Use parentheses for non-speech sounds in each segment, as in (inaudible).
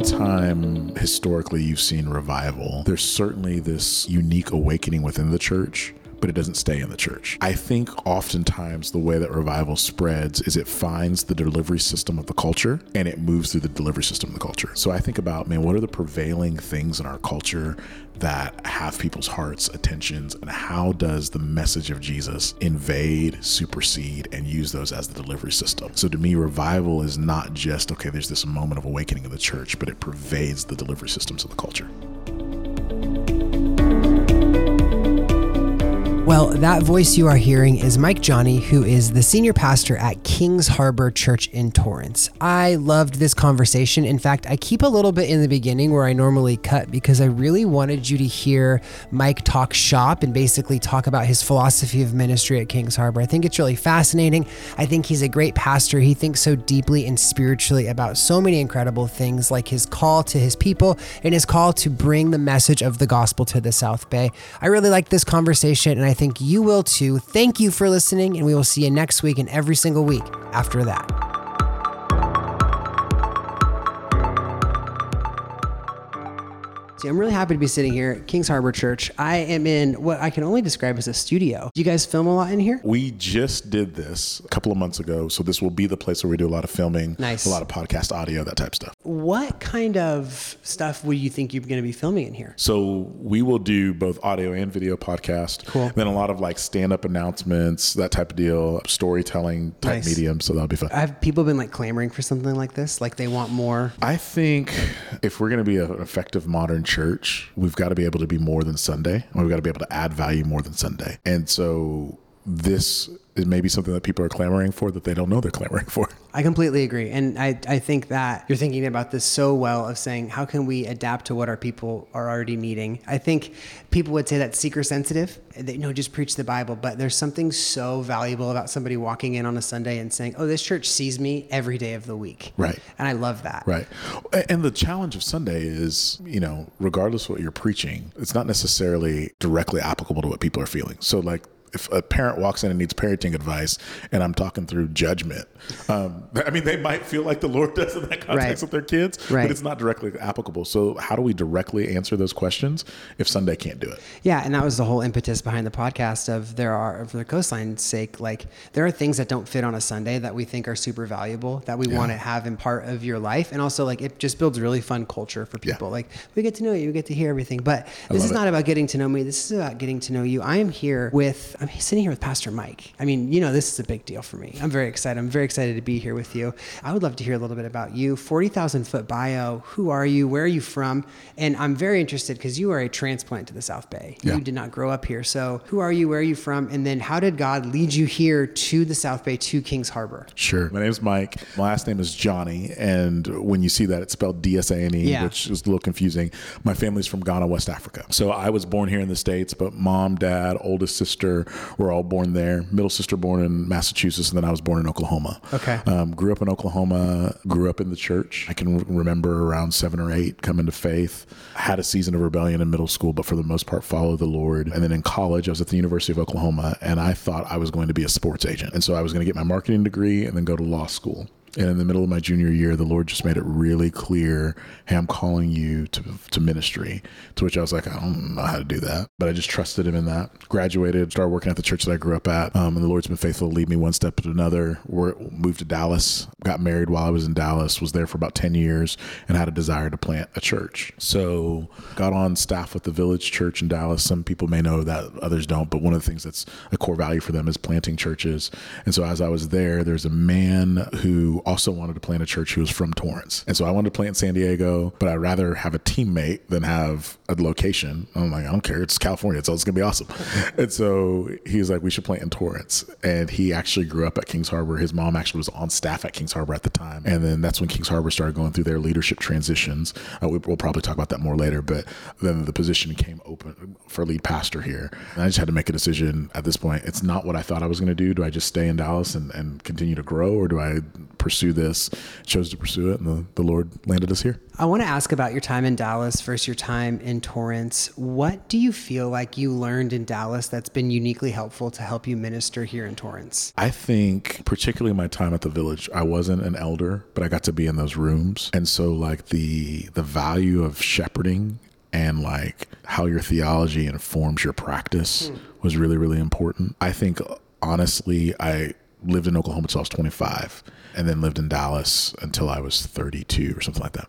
anytime historically you've seen revival, there's certainly this unique awakening within the church but it doesn't stay in the church. I think oftentimes the way that revival spreads is it finds the delivery system of the culture and it moves through the delivery system of the culture. So I think about, man, what are the prevailing things in our culture that have people's hearts, attentions, and how does the message of Jesus invade, supersede, and use those as the delivery system? So to me, revival is not just, okay, there's this moment of awakening in the church, but it pervades the delivery systems of the culture. Well, that voice you are hearing is Mike Dsane, who is the senior pastor at Kings Harbor Church in Torrance. I loved this conversation. In fact, I keep a little bit in the beginning where I normally cut because I really wanted you to hear Mike talk shop and basically talk about his philosophy of ministry at Kings Harbor. I think it's really fascinating. I think he's a great pastor. He thinks so deeply and spiritually about so many incredible things, like his call to his people and his call to bring the message of the gospel to the South Bay. I really like this conversation, and I think you will too. Thank you for listening, and we will see you next week and every single week after that. See, I'm really happy to be sitting here at Kings Harbor Church. I am in what I can only describe as a studio. Do you guys film a lot in here? We just did this a couple of months ago, so this will be the place where we do a lot of filming, Nice. a lot of podcast audio, that type of stuff. What kind of stuff would you think you're going to be filming in here? So we will do both audio and video podcast. Cool. Then a lot of like stand-up announcements, that type of deal, storytelling type Nice. medium. So that'll be fun. Have people been like clamoring for something like this? Like they want more? I think if we're going to be an effective modern church, we've got to be able to be more than Sunday. We've got to be able to add value more than Sunday. And so this is maybe something that people are clamoring for that they don't know they're clamoring for. (laughs) I completely agree. And I, I think that you're thinking about this so well of saying, how can we adapt to what our people are already needing? I think people would say that's seeker sensitive. They, know, just preach the Bible. But there's something so valuable about somebody walking in on a Sunday and saying, oh, this church sees me every day of the week. Right. And I love that. Right. And the challenge of Sunday is, you know, regardless of what you're preaching, it's not necessarily directly applicable to what people are feeling. So, like, if a parent walks in and needs parenting advice and I'm talking through judgment, um, (laughs) I mean, they might feel like the Lord does in that context Right. with their kids, Right. but it's not directly applicable. So, how do we directly answer those questions if Sunday can't do it? Yeah, and that was the whole impetus behind the podcast of there are for the coastline's sake, like there are things that don't fit on a Sunday that we think are super valuable that we want to have in part of your life. And also like it just builds really fun culture for Yeah. people. Like we get to know you, we get to hear everything. But this is it. not about getting to know me. This is about getting to know you. I am here with I'm sitting here with Pastor Mike. I mean, you know, this is a big deal for me. I'm very excited. I'm very excited to be here with you. I would love to hear a little bit about you. 40,000 foot bio. Who are you? Where are you from? And I'm very interested because you are a transplant to the South Bay. Yeah. You did not grow up here. So who are you? Where are you from? And then how did God lead you here to the South Bay, to Kings Harbor? Sure. My name's Mike. My last name is Dsane. And when you see that, it's spelled D S A N E, which is a little confusing. My family's from Ghana, West Africa. So I was born here in the States, but mom, dad, oldest sister were all born there. Middle sister born in Massachusetts, and then I was born in Oklahoma. Okay. Um, grew up in Oklahoma, grew up in the church. I can remember around seven or eight coming to faith. Had a season of rebellion in middle school, but for the most part, followed the Lord. And then in college, I was at the University of Oklahoma, and I thought I was going to be a sports agent. And so I was going to get my marketing degree and then go to law school. And in the middle of my junior year, the Lord just made it really clear, hey, I'm calling you to, to ministry. To which I was like, I don't know how to do that. But I just trusted him in that. Graduated, started working at the church that I grew up at. Um, and the Lord's been faithful to lead me one step to another. Wor- moved to Dallas, got married while I was in Dallas, was there for about 10 years, and had a desire to plant a church. So got on staff with the Village Church in Dallas. Some people may know that, others don't. But one of the things that's a core value for them is planting churches. And so as I was there, there's a man who also wanted to plant a church who was from Torrance. And so I wanted to plant in San Diego, but I'd rather have a teammate than have a location. I'm like, I don't care. It's California, so it's gonna be awesome. (laughs) and so he was like, we should plant in Torrance. And he actually grew up at Kings Harbor. His mom actually was on staff at Kings Harbor at the time. And then that's when Kings Harbor started going through their leadership transitions. Uh, we, we'll probably talk about that more later, but then the position came open for lead pastor here. And I just had to make a decision at this point. It's not what I thought I was going to do. Do I just stay in Dallas and, and continue to grow, or do I pursue this. Chose to pursue it, and the, the Lord landed us here. I want to ask about your time in Dallas versus your time in Torrance. What do you feel like you learned in Dallas that's been uniquely helpful to help you minister here in Torrance? I think, particularly my time at the village, I wasn't an elder, but I got to be in those rooms, and so like the the value of shepherding and like how your theology informs your practice hmm. was really really important. I think honestly, I lived in Oklahoma until I was 25 and then lived in Dallas until I was 32 or something like that.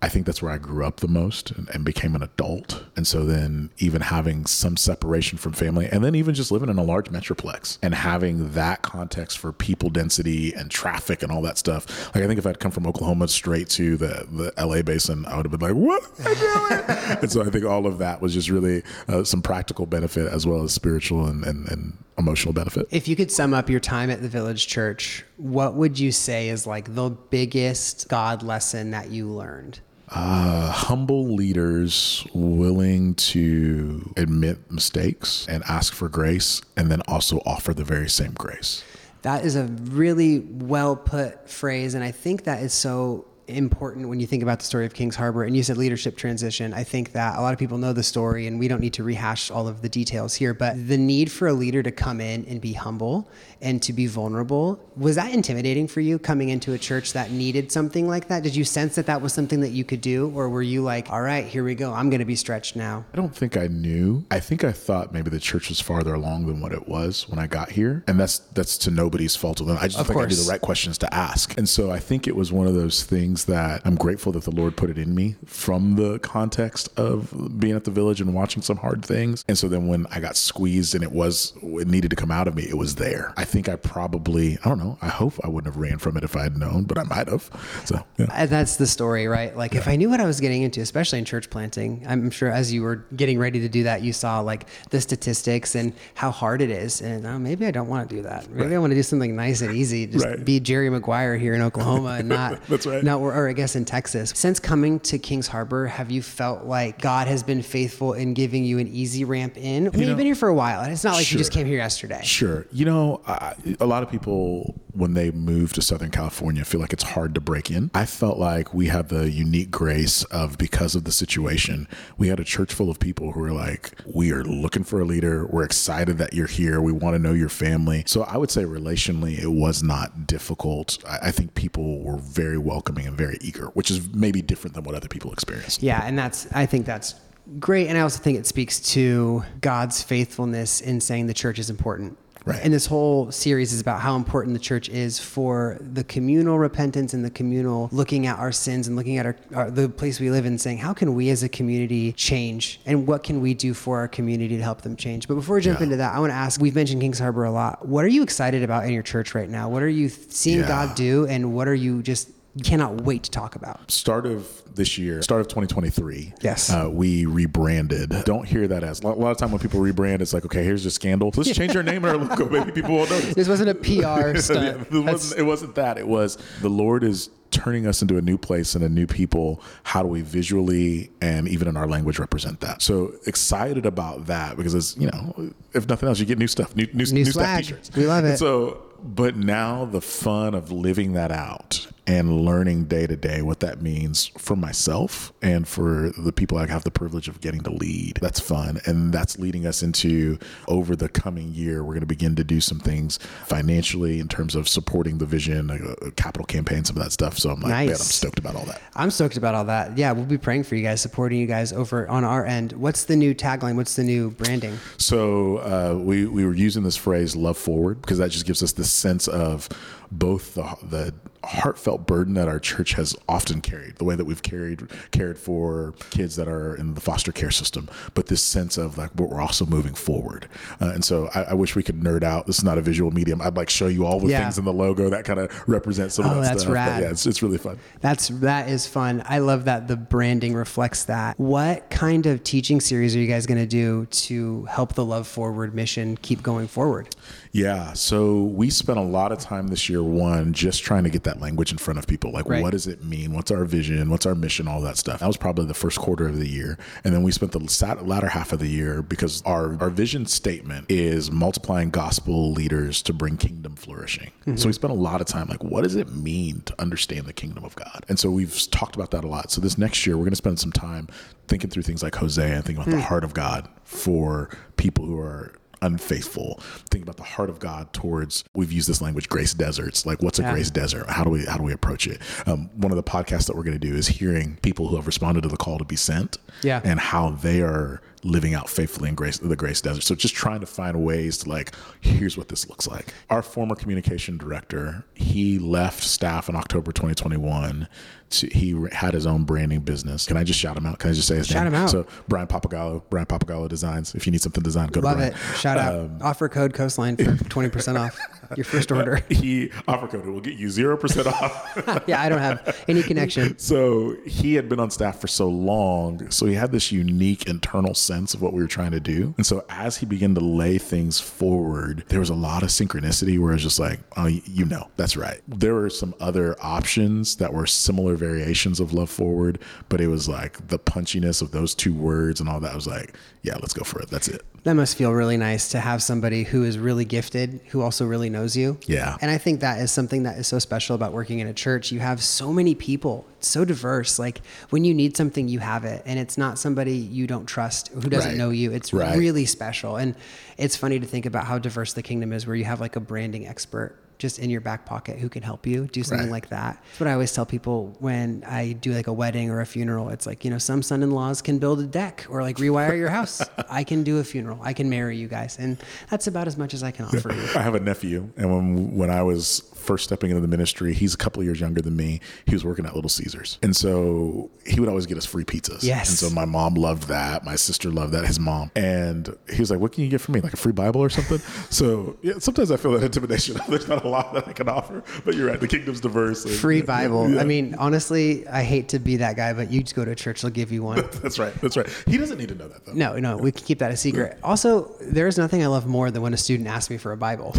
I think that's where I grew up the most and, and, became an adult. And so then even having some separation from family and then even just living in a large metroplex and having that context for people density and traffic and all that stuff. Like I think if I'd come from Oklahoma straight to the, the LA basin, I would have been like, what (laughs) and so I think all of that was just really uh, some practical benefit as well as spiritual and, and, and emotional benefit. If you could sum up your time at the Village Church, what would you say is like the biggest God lesson that you learned? Uh, humble leaders willing to admit mistakes and ask for grace, and then also offer the very same grace. That is a really well put phrase. And I think that is so important when you think about the story of Kings Harbor. And you said leadership transition. I think that a lot of people know the story, and we don't need to rehash all of the details here. But the need for a leader to come in and be humble and to be vulnerable was that intimidating for you coming into a church that needed something like that? Did you sense that that was something that you could do, or were you like, all right, here we go, I'm going to be stretched now? I don't think I knew. I think I thought maybe the church was farther along than what it was when I got here, and that's that's to nobody's fault. I just of think course. I knew the right questions to ask, and so I think it was one of those things that I'm grateful that the Lord put it in me from the context of being at the village and watching some hard things, and so then when I got squeezed and it was it needed to come out of me, it was there. I think I probably I don't know. I hope I wouldn't have ran from it if I had known, but I might have. So yeah. Uh, that's the story, right? Like yeah. if I knew what I was getting into, especially in church planting, I'm sure as you were getting ready to do that, you saw like the statistics and how hard it is, and oh, maybe I don't want to do that. Maybe right. I want to do something nice and easy, just right. be Jerry Maguire here in Oklahoma and not (laughs) that's right. Not or, or I guess in Texas. Since coming to Kings Harbor, have you felt like God has been faithful in giving you an easy ramp in? I mean, you have been here for a while, and it's not like sure. you just came here yesterday. Sure. You know, I, a lot of people when they move to Southern California feel like it's hard to break in. I felt like we had the unique grace of because of the situation, we had a church full of people who were like, we are looking for a leader. We're excited that you're here. We want to know your family. So I would say relationally, it was not difficult. I, I think people were very welcoming and very eager, which is maybe different than what other people experienced. Yeah. And that's, I think that's great. And I also think it speaks to God's faithfulness in saying the church is important Right. And this whole series is about how important the church is for the communal repentance and the communal looking at our sins and looking at our, our, the place we live in, saying how can we as a community change and what can we do for our community to help them change. But before we jump yeah. into that, I want to ask. We've mentioned Kings Harbor a lot. What are you excited about in your church right now? What are you seeing yeah. God do, and what are you just cannot wait to talk about. Start of this year, start of 2023. Yes. Uh, we rebranded. Don't hear that as a lot of time when people rebrand, it's like, okay, here's a scandal. Let's change our name and our logo. Maybe people won't notice. This wasn't a PR (laughs) stunt. yeah, it, wasn't, it wasn't that. It was the Lord is turning us into a new place and a new people. How do we visually and even in our language represent that? So excited about that because it's, you know, if nothing else, you get new stuff, new, new, new, new stuff t-shirts. We love it. And so, but now the fun of living that out and learning day to day what that means for myself and for the people I have the privilege of getting to lead. That's fun. And that's leading us into over the coming year, we're going to begin to do some things financially in terms of supporting the vision, a, capital campaign, some of that stuff. So I'm like, nice. man, I'm stoked about all that. I'm stoked about all that. Yeah, we'll be praying for you guys, supporting you guys over on our end. What's the new tagline? What's the new branding? So uh, we, we were using this phrase love forward because that just gives us the sense of both the, the heartfelt burden that our church has often carried, the way that we've carried cared for kids that are in the foster care system, but this sense of like, but we're also moving forward. Uh, and so I, I, wish we could nerd out. This is not a visual medium. I'd like show you all the yeah. things in the logo that kind of represents some oh, of that that's stuff. Rad. But yeah, it's, it's really fun. That's that is fun. I love that the branding reflects that. What kind of teaching series are you guys going to do to help the Love Forward mission keep going forward? Yeah. So we spent a lot of time this year, one, just trying to get that language in front of people. Like, Right. what does it mean? What's our vision? What's our mission? All that stuff. That was probably the first quarter of the year. And then we spent the latter half of the year because our, our vision statement is multiplying gospel leaders to bring kingdom flourishing. So we mm-hmm. spent a lot of time like, what does it mean to understand the kingdom of God? And so we've talked about that a lot. So this next year, we're going to spend some time thinking through things like Hosea and thinking about the hmm. heart of God for people who are unfaithful. Think about the heart of God towards. We've used this language, grace deserts. Like, what's a Yeah. grace desert? How do we how do we approach it? Um, one of the podcasts that we're going to do is hearing people who have responded to the call to be sent, Yeah. and how they are living out faithfully in grace the grace desert. So just trying to find ways to like, here's what this looks like. Our former communication director, he left staff in October 2021. To, he had his own branding business. Can I just shout him out? Can I just say his Shout name? him out. So Brian Papagallo, Brian Papagallo Designs. If you need something designed, go Love to Brian. it. Shout out. Um, Offer code Coastline for 20% off (laughs) your first order. (laughs) He offer code will get you zero percent off. (laughs) yeah, I don't have any connection. (laughs) so he had been on staff for so long, so he had this unique internal sense of what we were trying to do. And so as he began to lay things forward, there was a lot of synchronicity where it's just like, oh, you know, that's right. There were some other options that were similar variations of love forward, but it was like the punchiness of those two words and all that. I was like, yeah, let's go for it. That's it. That must feel really nice to have somebody who is really gifted, who also really knows you. Yeah. And I think that is something that is so special about working in a church. You have so many people, it's so diverse. Like when you need something, you have it. And it's not somebody you don't trust who doesn't Right. know you. It's Right. really special. And it's funny to think about how diverse the kingdom is, where you have like a branding expert just in your back pocket who can help you do something Right. like that. That's what I always tell people when I do like a wedding or a funeral. It's like, you know, some son in laws can build a deck or like rewire your house. (laughs) I can do a funeral. I can marry you guys. And that's about as much as I can offer you. I have a nephew, and when when I was first stepping into the ministry, he's a couple of years younger than me. He was working at Little Caesars, and so he would always get us free pizzas. Yes. And so my mom loved that. My sister loved that. His mom, and he was like, "What can you get for me? Like a free Bible or something?" (laughs) so yeah, sometimes I feel that intimidation. (laughs) There's not a lot that I can offer, but you're right. The kingdom's diverse. and- Free Bible. yeah. I mean, honestly, I hate to be that guy, but you just go to church, they'll give you one. (laughs) that's right. That's right. He doesn't need to know that though. No, no, we can keep that a secret. Also, there's nothing I love more than when a student asks me for a Bible.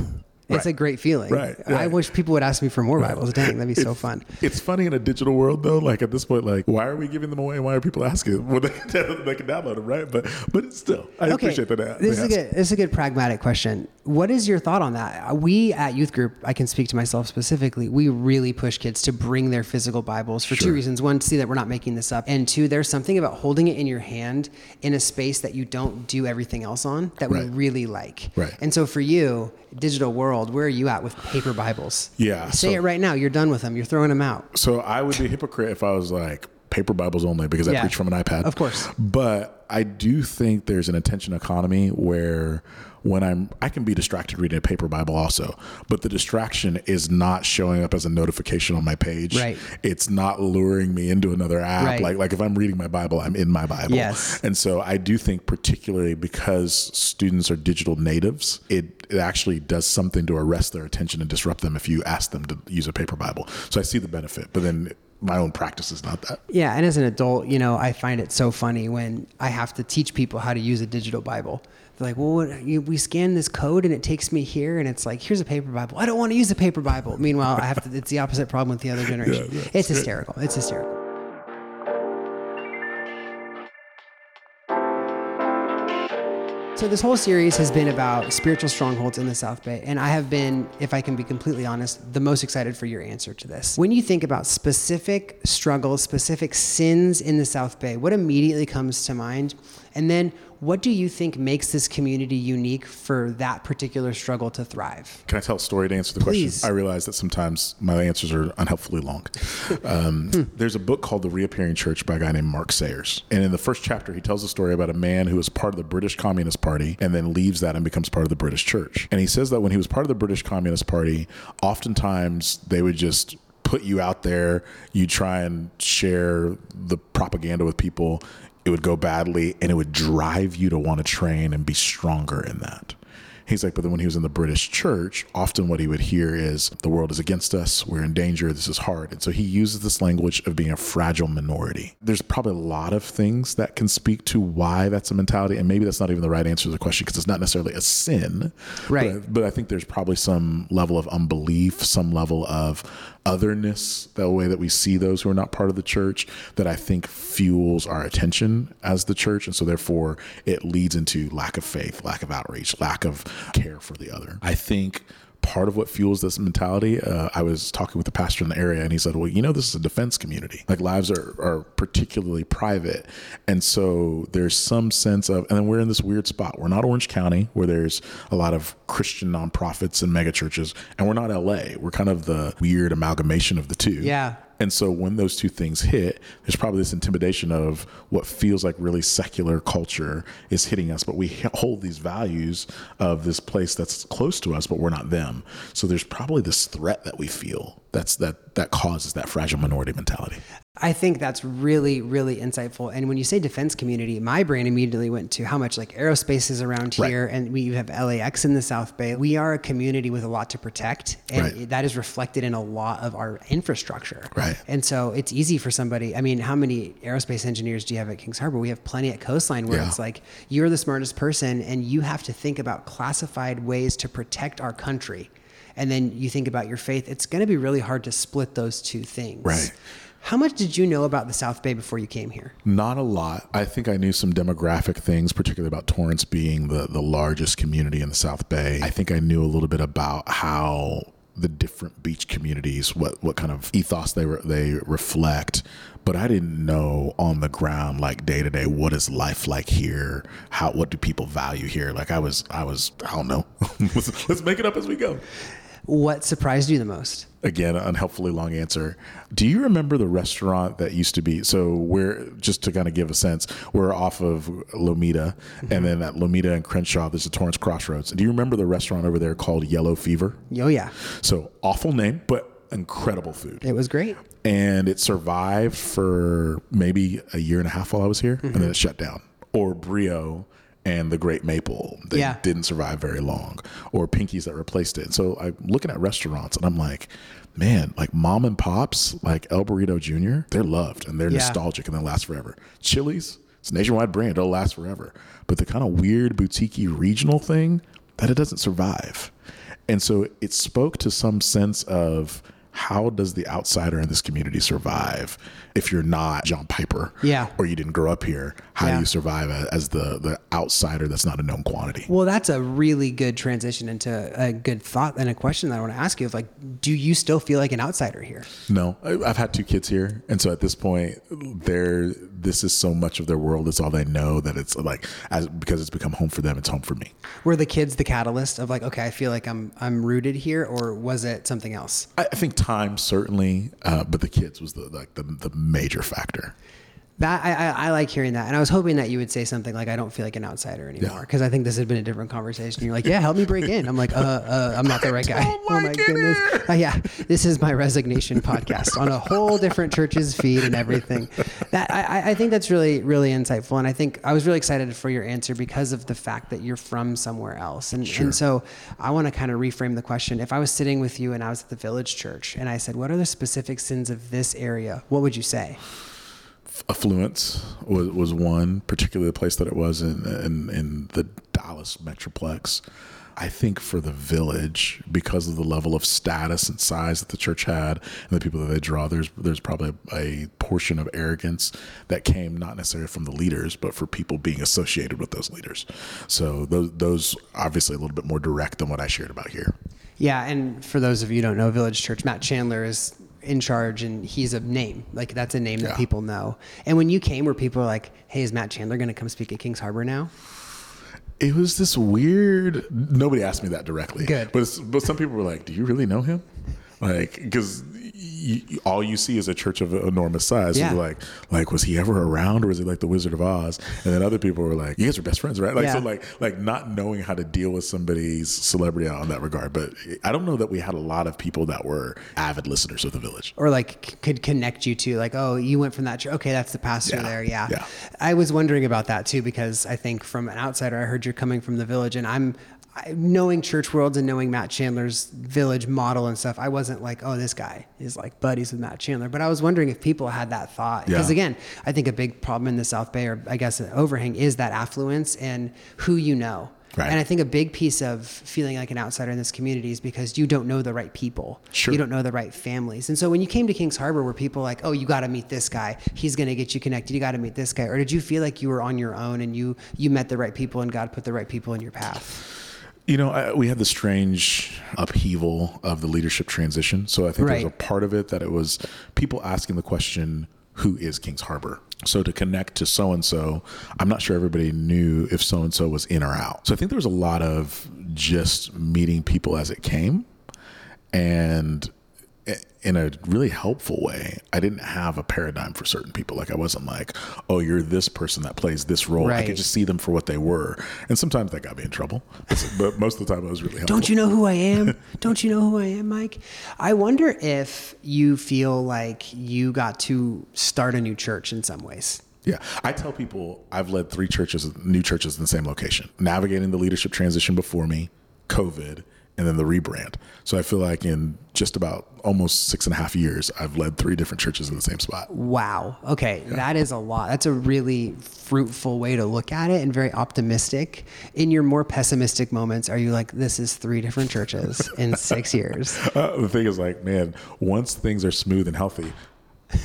It's Right. a great feeling. Right, I wish people would ask me for more Bibles. Dang, that'd be so fun. It's funny in a digital world though. Like at this point, like why are we giving them away? Why are people asking? (laughs) Well, they, can- they can download them, right? But but still, I appreciate that. This is a good. This is a good pragmatic question. What is your thought on that? We at youth group, I can speak to myself specifically. We really push kids to bring their physical Bibles for two reasons. One, to see that we're not making this up, and two, there's something about holding it in your hand in a space that you don't do everything else on that we really like. Right. And so for you, digital world, where are you at with paper Bibles? Yeah, Say so- it right now. You're done with them. You're throwing them out. So I would be a hypocrite if I was like paper Bibles only because I Yeah. preach from an iPad. Of course. But I do think there's an attention economy where when I'm I can be distracted reading a paper Bible also, but the distraction is not showing up as a notification on my page. Right. It's not luring me into another app. Right. Like like if I'm reading my Bible, I'm in my Bible. Yes. And so I do think particularly because students are digital natives, it, it actually does something to arrest their attention and disrupt them if you ask them to use a paper Bible. So I see the benefit, but then my own practice is not that. Yeah, and as an adult, you know, I find it so funny when I have to teach people how to use a digital Bible. They're like, "Well, what, you, we scan this code and it takes me here, and it's like, here's a paper Bible. I don't want to use a paper Bible." Meanwhile, I have to. It's the opposite problem with the other (laughs) generation. yeah, it's hysterical. It's hysterical. So this whole series has been about spiritual strongholds in the South Bay, and I have been, if I can be completely honest, the most excited for your answer to this. When you think about specific struggles, specific sins in the South Bay, what immediately comes to mind? And then what do you think makes this community unique for that particular struggle to thrive? Can I tell a story to answer the Please. question? I realize that sometimes my answers are unhelpfully long. (laughs) Um, There's a book called The Reappearing Church by a guy named Mark Sayers. And in the first chapter, he tells a story about a man who was part of the British Communist Party and then leaves that and becomes part of the British Church. And he says that when he was part of the British Communist Party, oftentimes they would just put you out there, you try and share the propaganda with people, it would go badly and it would drive you to want to train and be stronger in that. He's like, but then when he was in the British church, often what he would hear is, the world is against us, we're in danger, this is hard. And so he uses this language of being a fragile minority. There's probably a lot of things that can speak to why that's a mentality. And maybe that's not even the right answer to the question because it's not necessarily a sin. Right. But, but I think there's probably some level of unbelief, some level of otherness, the way that we see those who are not part of the church, that I think fuels our attention as the church. And so therefore it leads into lack of faith, lack of outreach, lack of care for the other. I think part of what fuels this mentality. Uh, I was talking with the pastor in the area, and he said, "Well, you know, this is a defense community. Like lives are are particularly private, and so there's some sense of. And then we're in this weird spot. We're not Orange County, where there's a lot of Christian nonprofits and megachurches, and we're not LA. We're kind of the weird amalgamation of the two. Yeah. And so when those two things hit, there's probably this intimidation of what feels like really secular culture is hitting us, but we hold these values of this place that's close to us, but we're not them. So there's probably this threat that we feel that's that that causes that fragile minority mentality. I think that's really, really insightful. And when you say defense community, my brain immediately went to how much like aerospace is around here, right. and we have LAX in the South Bay. We are a community with a lot to protect, and right. that is reflected in a lot of our infrastructure. Right. And so it's easy for somebody. I mean, how many aerospace engineers do you have at Kings Harbor? We have plenty at Coastline, where yeah. it's like you're the smartest person, and you have to think about classified ways to protect our country and then you think about your faith, it's going to be really hard to split those two things. Right. How much did you know about the South Bay before you came here? Not a lot. I think I knew some demographic things, particularly about Torrance being the, the largest community in the South Bay. I think I knew a little bit about how the different beach communities, what what kind of ethos they re, they reflect, but I didn't know on the ground, like day to day, what is life like here? How what do people value here? Like I was I was I don't know. (laughs) let's, let's make it up as we go. What surprised you the most? Again, unhelpfully long answer. Do you remember the restaurant that used to be? So we're just to kind of give a sense, we're off of Lomita, mm-hmm. and then at Lomita and Crenshaw, there's a Torrance Crossroads. Do you remember the restaurant over there called Yellow Fever? Oh yeah. So awful name, but incredible food. It was great. And it survived for maybe a year and a half while I was here, mm-hmm. and then mm-hmm. it shut down. Or Brio and the Great Maple. They yeah. didn't survive very long, or Pinkies that replaced it. So I'm looking at restaurants and I'm like, man, like mom and pops, like El Burrito Jr., they're loved and they're yeah. nostalgic and they last forever. Chili's, it's a nationwide brand, it'll last forever. But the kind of weird boutique regional thing, that it doesn't survive. And so it spoke to some sense of how does the outsider in this community survive if you're not John Piper? Yeah. Or you didn't grow up here. How yeah. do you survive as the the outsider that's not a known quantity? Well, that's a really good transition into a good thought and a question that I want to ask you of like, do you still feel like an outsider here? No. I've had two kids here. And so at this point, they're this is so much of their world. It's all they know that it's like as because it's become home for them, it's home for me. Were the kids the catalyst of like, okay, I feel like I'm I'm rooted here, or was it something else? I, I think time certainly, uh, but the kids was the like the, the major factor. That I, I, I, like hearing that, and I was hoping that you would say something like, "I don't feel like an outsider anymore," because yeah. I think this had been a different conversation. You're like, "Yeah, help me break in." I'm like, "Uh, uh I'm not the right guy." (laughs) (laughs) oh my goodness! Uh, yeah, this is my resignation podcast on a whole different church's feed and everything. That I, I think that's really really insightful, and I think I was really excited for your answer because of the fact that you're from somewhere else, and sure. and so I want to kind of reframe the question. If I was sitting with you and I was at the Village Church and I said, "What are the specific sins of this area?" What would you say? Affluence was, was one, particularly the place that it was in, in, in the Dallas Metroplex. I think for the village, because of the level of status and size that the church had and the people that they draw, there's there's probably a, portion of arrogance that came not necessarily from the leaders, but for people being associated with those leaders. So those those obviously a little bit more direct than what I shared about here. Yeah, and for those of you who don't know Village Church, Matt Chandler is in charge and he's a name. Like that's a name that people know. And when you came where people were like hey is matt chandler going to come speak at kings harbor now? It was this weird nobody asked me that directly. Good. But, but some people were like do you really know him? Like because you, all you see is a church of enormous size. Yeah. So like, like, was he ever around, or was he like the Wizard of Oz? And then other people were like, "You guys are best friends, right?" Like, yeah. so like, like not knowing how to deal with somebody's celebrity on that regard. But I don't know that we had a lot of people that were avid listeners of the Village, or like c- could connect you to like, oh, you went from that church. Okay, that's the pastor yeah. there. Yeah. yeah. I was wondering about that too because I think from an outsider, I heard you're coming from the Village, and I'm I, knowing church worlds and knowing Matt Chandler's village model and stuff, I wasn't like, oh, this guy is like buddies with Matt Chandler. But I was wondering if people had that thought. Because Yeah. again, I think a big problem in the South Bay, or I guess an overhang, is that affluence and who you know. Right. And I think a big piece of feeling like an outsider in this community is because you don't know the right people. Sure. You don't know the right families. And so when you came to Kings Harbor, were people like, oh, you got to meet this guy. He's going to get you connected. You got to meet this guy. Or did you feel like you were on your own and you you met the right people and God put the right people in your path? You know, I, we had the strange upheaval of the leadership transition. So I think there's a part of it that it was people asking the question, who is Kings Harbor? So to connect to so and so, I'm not sure everybody knew if so and so was in or out. So I think there was a lot of just meeting people as it came. And in a really helpful way, I didn't have a paradigm for certain people. Like I wasn't like, oh, you're this person that plays this role. I could just see them for what they were. And sometimes that got me in trouble. But most of the time I was really helpful. Don't you know who I am? (laughs) Don't you know who I am, Mike? I wonder if you feel like you got to start a new church in some ways. Yeah. I tell people I've led three churches, new churches in the same location, navigating the leadership transition before me, COVID, and then the rebrand. So I feel like in just about almost six and a half years, I've led three different churches in the same spot. Wow. Okay. That is a lot. That's a really fruitful way to look at it and very optimistic. In your more pessimistic moments, are you like, this is three different churches in six (laughs) years? Uh, the thing is, like, man, once things are smooth and healthy,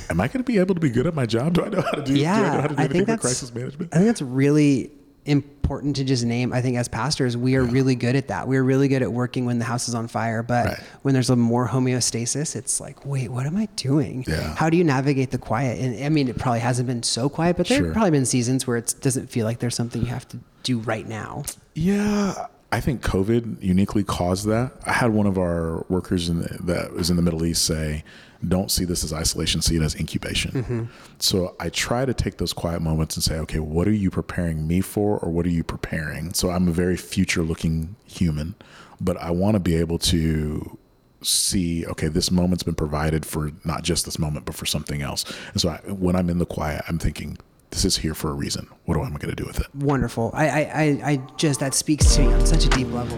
am I going to be able to be good at my job? Do I know how to do? do I know Yeah. how to do I think that's, crisis management? I think that's really important to just name. I think as pastors, we are really good at that. We're really good at working when the house is on fire, but Right. when there's a more homeostasis, it's like, wait, what am I doing? Yeah. How do you navigate the quiet? And I mean, it probably hasn't been so quiet, but there Sure. have probably been seasons where it doesn't feel like there's something you have to do right now. Yeah, I think COVID uniquely caused that. I had one of our workers in the, that was in the Middle East say, "Don't see this as isolation, see it as incubation." Mm-hmm. So I try to take those quiet moments and say, "Okay, what are you preparing me for, or what are you preparing?" So I'm a very future-looking human, but I want to be able to see okay this moment's been provided for not just this moment but for something else and so I, when i'm in the quiet i'm thinking this is here for a reason what am i going to do with it Wonderful. I, I, I, just, that speaks to me on such a deep level.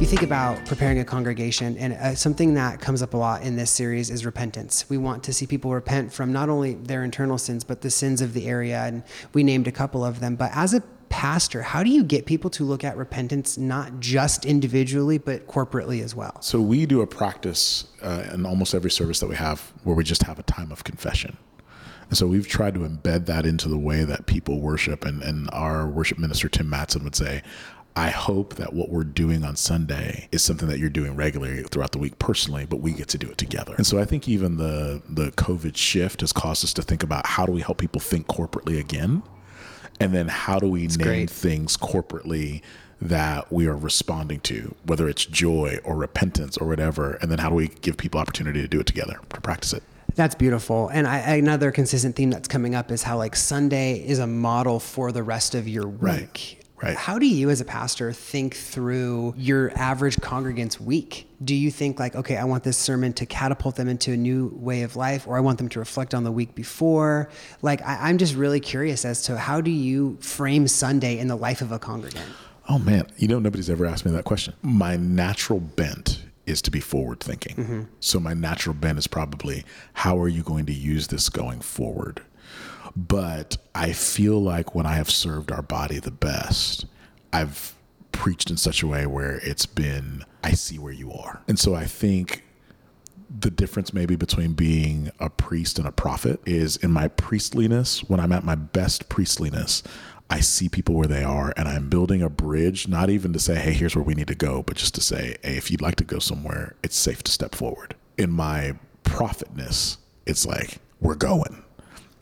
You think about preparing a congregation, and uh, something that comes up a lot in this series is repentance. We want to see people repent from not only their internal sins, but the sins of the area. And we named a couple of them. But as a pastor, how do you get people to look at repentance not just individually, but corporately as well? So we do a practice uh, in almost every service that we have where we just have a time of confession. And so we've tried to embed that into the way that people worship. And, and our worship minister, Tim Matson, would say, I hope that what we're doing on Sunday is something that you're doing regularly throughout the week personally, but we get to do it together. And so I think even the the COVID shift has caused us to think about how do we help people think corporately again? And then how do we name great. things corporately that we are responding to, whether it's joy or repentance or whatever, and then how do we give people opportunity to do it together, to practice it? That's beautiful. And I, another consistent theme that's coming up is how like Sunday is a model for the rest of your week. Right, right. How do you as a pastor think through your average congregant's week? Do you think like, okay, I want this sermon to catapult them into a new way of life, or I want them to reflect on the week before? Like, I, I'm just really curious as to how do you frame Sunday in the life of a congregant? Oh man, you know, nobody's ever asked me that question. My natural bent is to be forward thinking. Mm-hmm. So my natural bent is probably how are you going to use this going forward? But I feel like when I have served our body the best, I've preached in such a way where it's been, I see where you are. And so I think the difference maybe between being a priest and a prophet is in my priestliness, when I'm at my best priestliness, I see people where they are and I'm building a bridge, not even to say, hey, here's where we need to go, but just to say, hey, if you'd like to go somewhere, it's safe to step forward. In my prophetness, it's like, we're going.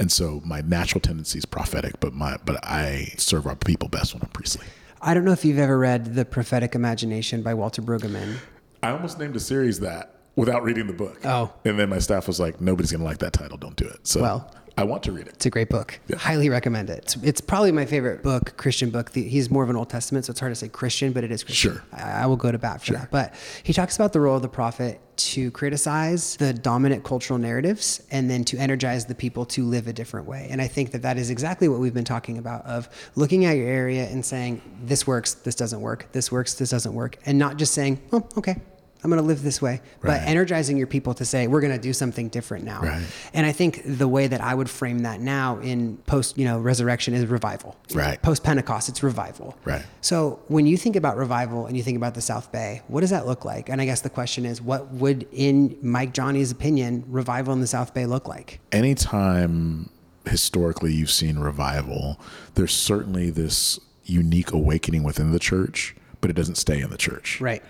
And so my natural tendency is prophetic, but my but I serve our people best when I'm priestly. I don't know if you've ever read The Prophetic Imagination by Walter Brueggemann. I almost named a series that without reading the book. Oh. And then my staff was like, nobody's going to like that title. Don't do it. So Well. I want to read it. It's a great book. Highly recommend it. It's, it's probably my favorite book, Christian book. The, he's more of an Old Testament, so it's hard to say Christian, but it is Christian. Sure. I, I will go to bat for that. But he talks about the role of the prophet to criticize the dominant cultural narratives and then to energize the people to live a different way. And I think that that is exactly what we've been talking about of looking at your area and saying, this works, this doesn't work, this works, this doesn't work, and not just saying, oh, okay, I'm going to live this way, but energizing your people to say, we're going to do something different now. Right. And I think the way that I would frame that now in post, you know, resurrection is revival. Right. Post Pentecost, it's revival. Right. So when you think about revival and you think about the South Bay, what does that look like? And I guess the question is, what would, in Mike Dsane's opinion, revival in the South Bay look like? anytime historically you've seen revival, there's certainly this unique awakening within the church, but it doesn't stay in the church. Right.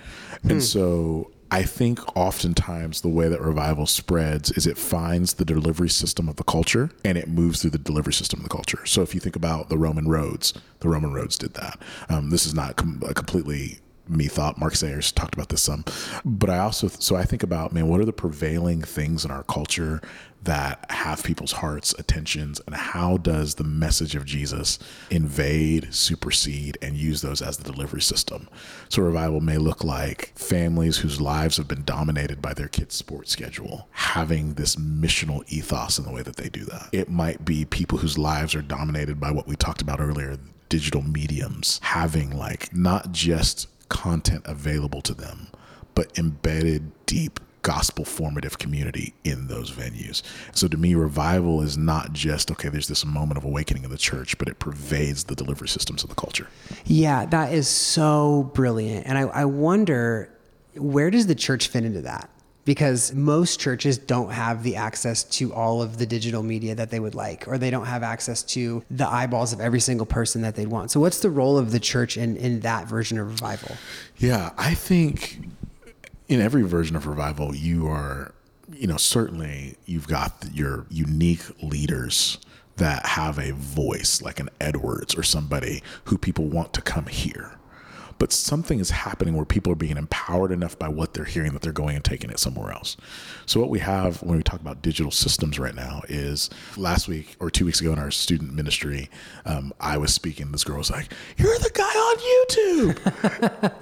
And so I think oftentimes the way that revival spreads is it finds the delivery system of the culture and it moves through the delivery system of the culture. So if you think about the Roman roads, the Roman roads did that. Um, this is not com- a completely me thought. Mark Sayers talked about this some, but I also so I think about man, what are the prevailing things in our culture that have people's hearts, attentions, and how does the message of Jesus invade, supersede, and use those as the delivery system? So revival may look like families whose lives have been dominated by their kids' sports schedule, having this missional ethos in the way that they do that. It might be people whose lives are dominated by what we talked about earlier, digital mediums, having like not just content available to them, but embedded deep gospel formative community in those venues. So to me, revival is not just, okay, there's this moment of awakening in the church, but it pervades the delivery systems of the culture. Yeah, that is so brilliant. And I, I wonder where does the church fit into that? Because most churches don't have the access to all of the digital media that they would like, or they don't have access to the eyeballs of every single person that they'd want. So, what's the role of the church in, in that version of revival? Yeah, I think in every version of revival, you are, you know, certainly you've got your unique leaders that have a voice, like an Edwards or somebody who people want to come hear. But something is happening where people are being empowered enough by what they're hearing that they're going and taking it somewhere else. So, what we have when we talk about digital systems right now is last week or two weeks ago in our student ministry, um, I was speaking. This girl was like, You're the guy on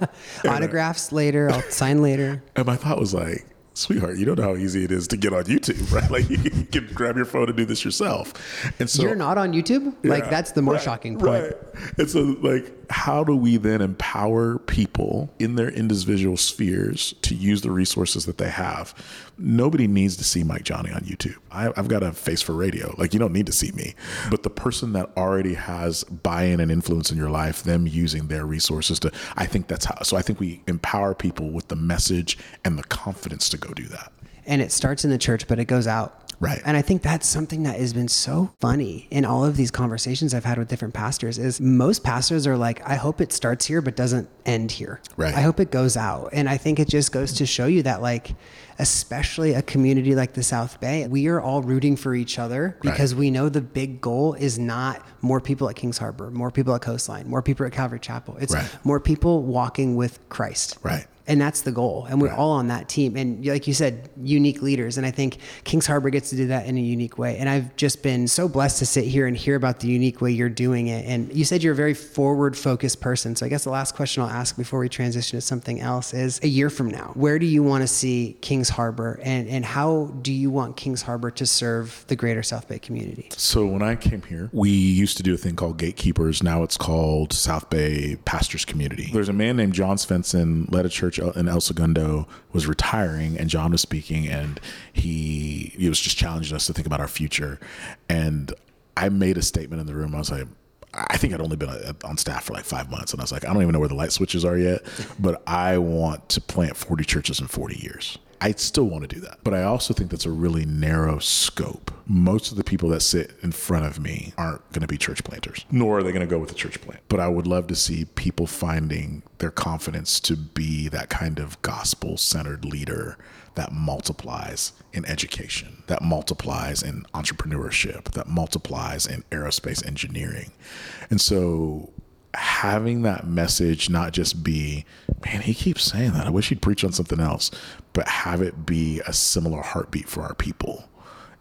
YouTube. (laughs) Autographs later, I'll sign later. And my thought was like, sweetheart, you don't know how easy it is to get on YouTube, (laughs) right? Like you can grab your phone and do this yourself. And so You're not on YouTube? like, that's the more right, shocking point. Right. And so, like, how do we then empower people in their individual spheres to use the resources that they have? Nobody needs to see Mike Dsane on YouTube. I, I've got a face for radio. Like, you don't need to see me. But the person that already has buy in and influence in your life, them using their resources to, I think that's how. So, I think we empower people with the message and the confidence to go do that. and it starts in the church, but it goes out. Right. And I think that's something that has been so funny in all of these conversations I've had with different pastors is most pastors are like, I hope it starts here, but doesn't end here. Right. I hope it goes out. And I think it just goes to show you that like, especially a community like the South Bay, we are all rooting for each other because we know the big goal is not more people at Kings Harbor, more people at Coastline, more people at Calvary Chapel. It's Right. more people walking with Christ. Right. And that's the goal. And we're Right. all on that team. And like you said, unique leaders. And I think Kings Harbor gets to do that in a unique way. And I've just been so blessed to sit here and hear about the unique way you're doing it. And you said you're a very forward focused person. So I guess the last question I'll ask before we transition to something else is a year from now, where do you want to see Kings Harbor and, and how do you want Kings Harbor to serve the greater South Bay community? So when I came here, we used to do a thing called Gatekeepers. Now it's called South Bay Pastors Community. There's a man named John Svensson, led a church in El Segundo, was retiring, and John was speaking, and he he was just challenging us to think about our future. And I made a statement in the room. I was like, I think I'd only been uh, on staff for like five months, and I was like, I don't even know where the light switches are yet, but I want to plant 40 churches in 40 years. I still want to do that. But I also think that's a really narrow scope. Most of the people that sit in front of me aren't going to be church planters, nor are they going to go with the church plant. But I would love to see people finding their confidence to be that kind of gospel centered leader that multiplies in education, that multiplies in entrepreneurship, that multiplies in aerospace engineering. And so having that message not just be, man, he keeps saying that. I wish he'd preach on something else, but have it be a similar heartbeat for our people.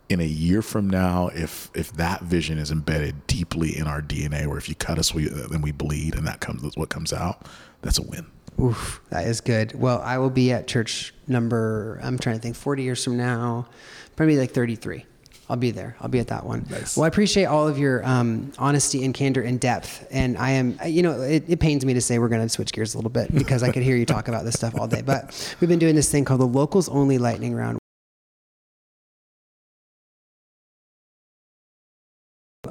In a year from now, if if that vision is embedded deeply in our DNA, where if you cut us, we then we bleed, and that comes what comes out, that's a win. Oof, that is good. Well, I will be at church number. I'm trying to think. 40 years from now, probably like 33. I'll be there. I'll be at that one. Nice. Well, I appreciate all of your um, honesty and candor and depth. And I am, you know, it, it pains me to say we're going to switch gears a little bit because I could hear you talk about this stuff all day. But we've been doing this thing called the Locals Only Lightning Round.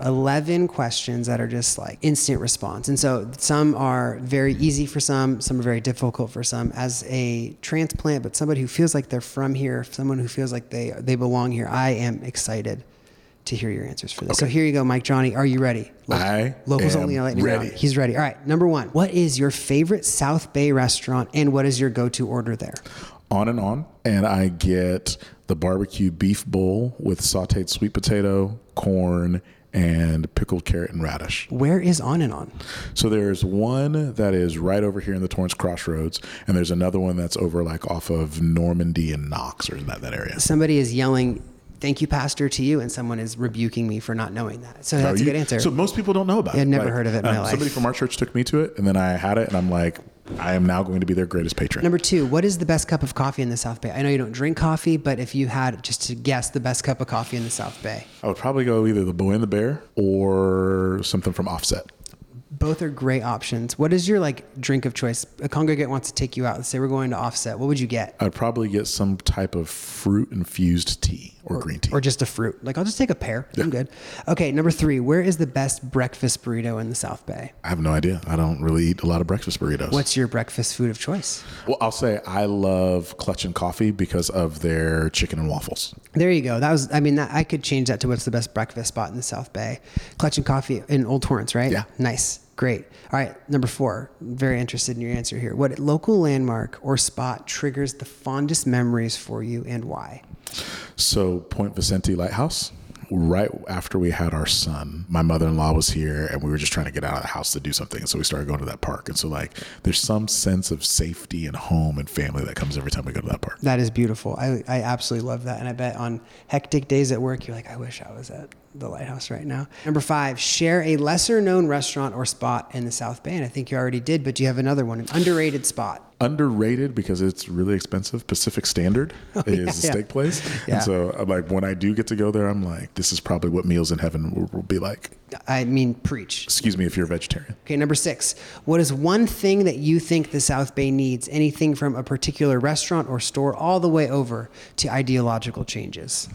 11 questions that are just like instant response. And so some are very easy for some, some are very difficult for some. As a transplant, but somebody who feels like they're from here, someone who feels like they they belong here, I am excited to hear your answers for this. So here you go, Mike Dsane. Are you ready? I Locals am only lightning ready. round. He's ready. All right. Number one. What is your favorite South Bay restaurant and what is your go-to order there? on and on. And I get the barbecue beef bowl with sauteed sweet potato, corn, and pickled carrot and radish. Where is on and on? So there's one that is right over here in the Torrance Crossroads, and there's another one that's over like off of Normandie and Knox or in that, that area. Somebody is yelling, "Thank you, Pastor," to you, and someone is rebuking me for not knowing that. So that's Are a good answer. So most people don't know about it. I'd never heard of it in my um, life. Somebody from our church took me to it, and then I had it, and I'm like, I am now going to be their greatest patron. Number two, what is the best cup of coffee in the South Bay? I know you don't drink coffee, but if you had just to guess the best cup of coffee in the South Bay, I would probably go either the Boy and the Bear or something from Offset. Both are great options. What is your like drink of choice? A congregate wants to take you out. Let's say we're going to Offset. What would you get? I'd probably get some type of fruit infused tea or, green tea. Or just a fruit? Like I'll just take a pear. I'm good. Okay, number three, where is the best breakfast burrito in the South Bay? I have no idea. I don't really eat a lot of breakfast burritos. What's your breakfast food of choice? Well, I'll say I love Clutch and Coffee because of their chicken and waffles. There you go. That was, I mean, that, I could change that to what's the best breakfast spot in the South Bay. Clutch and Coffee in Old Torrance, right? Yeah. Nice. Great. All right. Number four. Very interested in your answer here. What local landmark or spot triggers the fondest memories for you and why? So, Point Vicente Lighthouse, right after we had our son, my mother in law was here and we were just trying to get out of the house to do something. And so we started going to that park. And so, like, there's some sense of safety and home and family that comes every time we go to that park. That is beautiful. I, I absolutely love that. And I bet on hectic days at work, you're like, I wish I was at the lighthouse right now. Number five, share a lesser known restaurant or spot in the South Bay. And I think you already did, but do you have another one? An underrated spot. Underrated because it's really expensive. Pacific Standard (laughs) oh, is a Oh, yeah. steak place. Yeah. And so, I'm like, when I do get to go there, I'm like, this is probably what meals in heaven will, will be like. I mean, preach. Excuse me if you're a vegetarian. Okay, number six. What is one thing that you think the South Bay needs? Anything from a particular restaurant or store all the way over to ideological changes?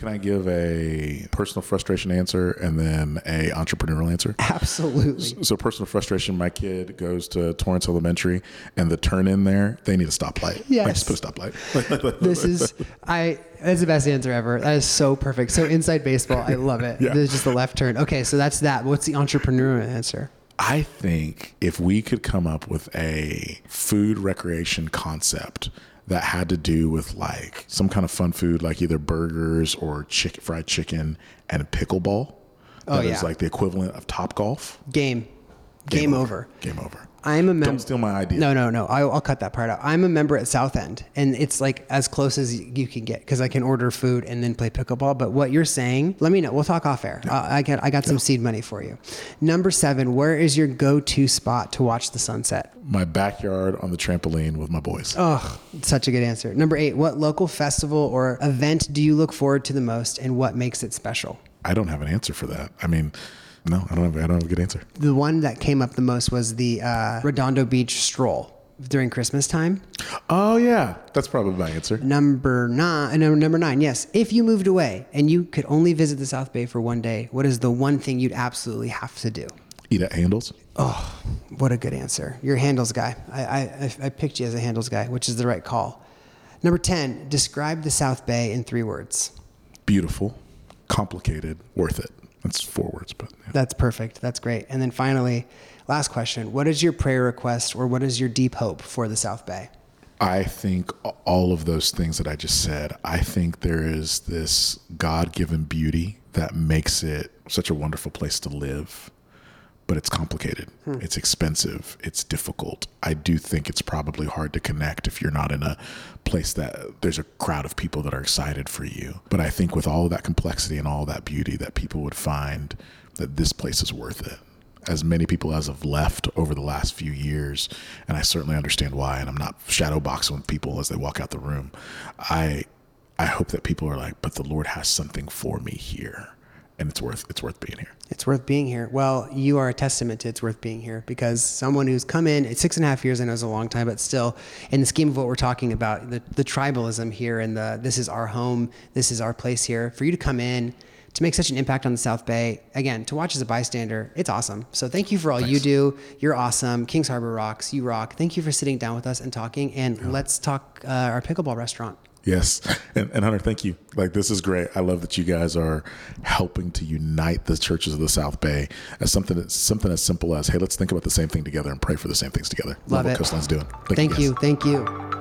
Can I give a personal frustration answer and then a entrepreneurial answer? (laughs) Absolutely. So personal frustration. My kid goes to Torrance Elementary, and the turn in there, they need a stoplight. Yes. like just put a stoplight. (laughs) This is I. That's the best answer ever. That is so perfect. So inside baseball, I love it. (laughs) Yeah. There's just the left turn. Okay, so that's that. What's the entrepreneurial answer? I think if we could come up with a food recreation concept that had to do with like some kind of fun food, like either burgers or chicken, fried chicken, and pickleball. Oh, that is yeah. like the equivalent of Top Golf. Game. Game, over. Game over. I'm a member. Don't steal my idea. No, no, no. I'll, I'll cut that part out. I'm a member at South End, and it's like as close as you can get because I can order food and then play pickleball. But what you're saying, let me know. We'll talk off air. Uh, I got I got some seed money for you. Number seven. Where is your go-to spot to watch the sunset? My backyard on the trampoline with my boys. Oh, such a good answer. Number eight. What local festival or event do you look forward to the most, and what makes it special? I don't have an answer for that. I mean, no, I don't have. I don't have a good answer. The one that came up the most was the uh, Redondo Beach stroll during Christmas time. Oh yeah, that's probably my answer. Number nine, no, number nine, yes. If you moved away and you could only visit the South Bay for one day, what is the one thing you'd absolutely have to do? Eat at Handel's. Oh, what a good answer. You're a Handel's guy. I, I, I- I picked you as a Handel's guy, which is the right call. Number 10, describe the South Bay in three words. Beautiful, complicated, worth it. That's four words, but yeah. That's perfect. That's great. And then finally, last question. What is your prayer request or what is your deep hope for the South Bay? I think all of those things that I just said. I think there is this God-given beauty that makes it such a wonderful place to live. But it's complicated. Hmm. It's expensive. It's difficult. I do think it's probably hard to connect if you're not in a place that there's a crowd of people that are excited for you. But I think with all of that complexity and all of that beauty, that people would find that this place is worth it. As many people as have left over the last few years, and I certainly understand why. And I'm not shadow boxing with people as they walk out the room. I I hope that people are like, but the Lord has something for me here, and it's worth it's worth being here. It's worth being here. Well, you are a testament to it's worth being here because someone who's come in it's six and a half years, I know is a long time, but still, in the scheme of what we're talking about, the, the tribalism here and the this is our home, this is our place here, for you to come in to make such an impact on the South Bay, again, to watch as a bystander, it's awesome. So thank you for all you do. You're awesome. King's Harbor rocks. You rock. Thank you for sitting down with us and talking. And let's talk uh, our pickleball restaurant. Yes. And, and Hunter, thank you. Like, this is great. I love that you guys are helping to unite the churches of the South Bay as something that's something as simple as, hey, let's think about the same thing together and pray for the same things together. Love what it. Coastline's doing. Thank guys. you. Thank you.